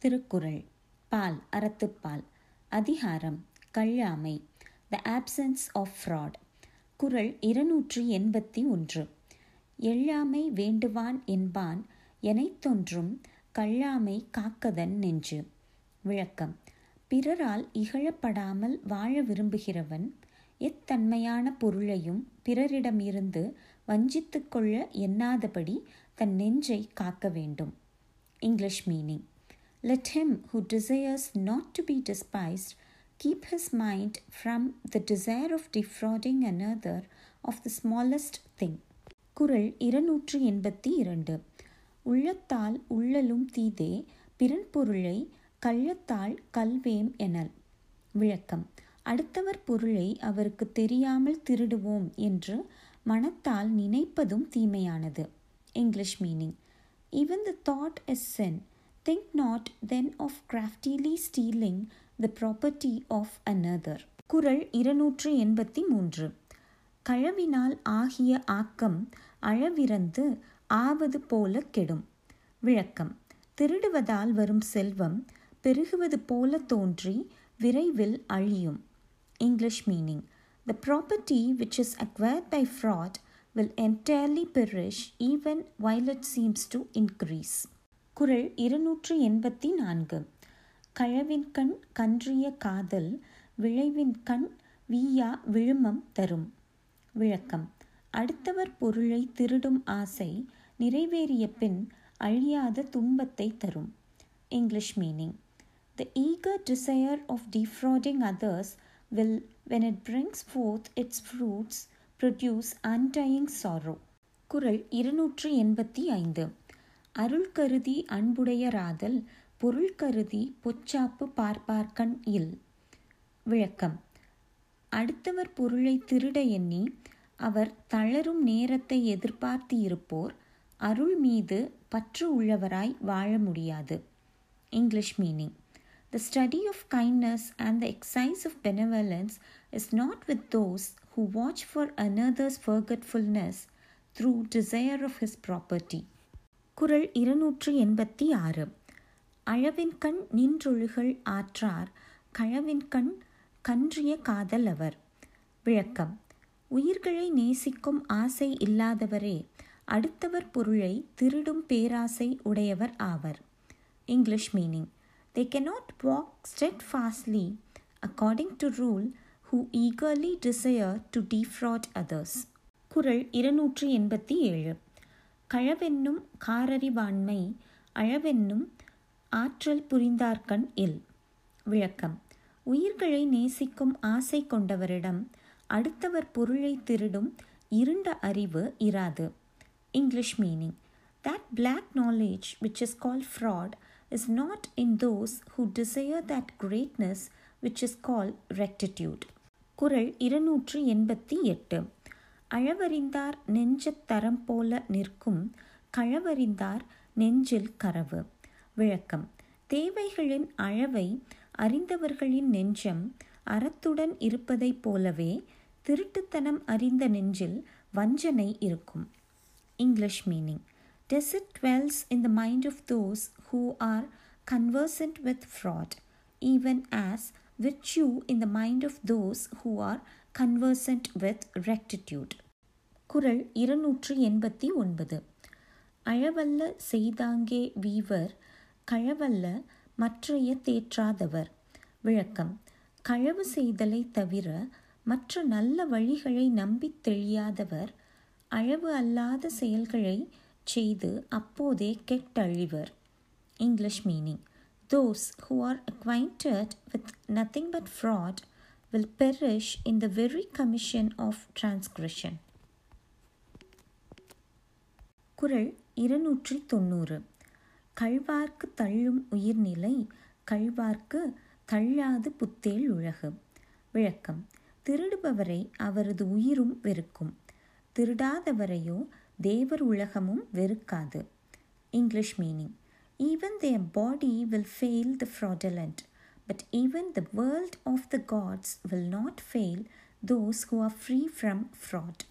திருக்குறள். பால் அறத்துப்பால். அதிகாரம் கள்ளாமை த ஆப்சன்ஸ் ஆஃப் ஃப்ராட் குரல் இருநூற்றி எண்பத்தி ஒன்று. எள்ளாமை வேண்டுவான் என்பான் எனைத்தொன்றும் கள்ளாமை காக்கதன் நெஞ்சு விளக்கம். பிறரால் இகழப்படாமல் வாழ விரும்புகிறவன் எத்தன்மையான பொருளையும் பிறரிடமிருந்து வஞ்சித்து கொள்ள எண்ணாதபடி தன் நெஞ்சை காக்க வேண்டும். English meaning. Let him who desires not to be despised keep his mind from the desire of defrauding another of the smallest thing. குரல் இருநூற்று எண்பத்தி இரண்டு. உள்ளத்தால் உள்ளலும் தீதே பிறன் பொருளை கள்ளத்தால் கல்வேம் எனல். விளக்கம். அடுத்தவர் பொருளை அவருக்கு தெரியாமல் திருடுவோம் என்று மனத்தால் நினைப்பதும் தீமையானது. English meaning. Even the thought is sin Think not then of craftily stealing the property of another. குரல் இருநூற்று எண்பத்தி மூன்று களவினால் ஆகிய ஆக்கம் அளவிறந்து ஆவது போல கெடும் விளக்கம் திருடுவதால் வரும் செல்வம் பெருகுவது போல தோன்றி விரைவில் அழியும் English meaning the property which is acquired by fraud will entirely perish even while it seems to increase குரல் இருநூற்று எண்பத்தி நான்கு கழவின்கண் கன்றிய காதல் விளைவின் கண் வீயா விழுமம் தரும். விளக்கம். அடுத்தவர் பொருளை திருடும் ஆசை நிறைவேறிய பின் அழியாத துன்பத்தை தரும். English meaning the eager desire of defrauding others will when it brings forth its fruits produce undying sorrow குரல் இருநூற்று எண்பத்தி ஐந்து. அருள் கருதி அன்புடையராதல் பொருள் கருதி பொச்சாப்பு பார்ப்பார்க்கண் இல். விளக்கம். அடுத்தவர் பொருளை திருட எண்ணி அவர் தளரும் நேரத்தை எதிர்பார்த்து இருப்போர் அருள் மீது பற்று உள்ளவராய் வாழ முடியாது. English meaning. The study of kindness and the exercise of benevolence is not with those who watch for another's forgetfulness through desire of his property குரல் இருநூற்று எண்பத்தி ஆறு. அளவின் கண் நின்றொழுகள் ஆற்றார் களவின் கண் கன்றிய காதல் அவர் விளக்கம். உயிர்களை நேசிக்கும் ஆசை இல்லாதவரே அடுத்தவர் பொருளை திருடும் பேராசை உடையவர் ஆவர் English meaning they cannot walk steadfastly according to rule who eagerly desire to defraud others குரல் இருநூற்றி எண்பத்தி ஏழு. கழவென்னும் காரறிவாண்மை அழவென்னும் ஆற்றல் புரிந்தார்கண் இல். விளக்கம். உயிர்களை நேசிக்கும் ஆசை கொண்டவரிடம் அடுத்தவர் பொருளை திருடும் இருண்ட அறிவு இராது. English meaning that black knowledge which is call fraud is not in those who desire that greatness which is call rectitude குரல் இருநூற்று எண்பத்தி எட்டு. அழவறிந்தார் நெஞ்சத் தரம் போல நிற்கும் களவறிந்தார் நெஞ்சில் கரவு. விளக்கம். தேவைகளின் அளவை அறிந்தவர்களின் நெஞ்சம் அறத்துடன் இருப்பதைப் போலவே திருட்டுத்தனம் அறிந்த நெஞ்சில் வஞ்சனை இருக்கும். English meaning. Deceit dwells in the mind of those who are conversant with fraud even as virtue in the mind of those who are conversant with rectitude. குரல் இருநூற்று எண்பத்தி ஒன்பது. அழவல்ல செய்தாங்கே வீவர் கழவல்ல மற்றைய தேற்றாதவர். விளக்கம். களவு செய்தலை தவிர மற்ற நல்ல வழிகளை நம்பித் தெளியாதவர் அளவு அல்லாத செயல்களை செய்து அப்போதே கெட்டழிவர். English meaning. Those who are acquainted with nothing but fraud will perish in the very commission of transgression. குரல் இருநூற்றி தொண்ணூறு கழ்வார்க்கு தள்ளும் உயிர்நிலை கழ்வார்க்கு தள்ளாது புத்தேள் உலகு. விளக்கம். திருடுபவரை அவரது உயிரும் வெறுக்கும். திருடாதவரையோ தேவர் உலகமும் வெறுக்காது. English meaning. even their body will fail the fraudulent. But even the world of the gods will not fail those who are free from fraud.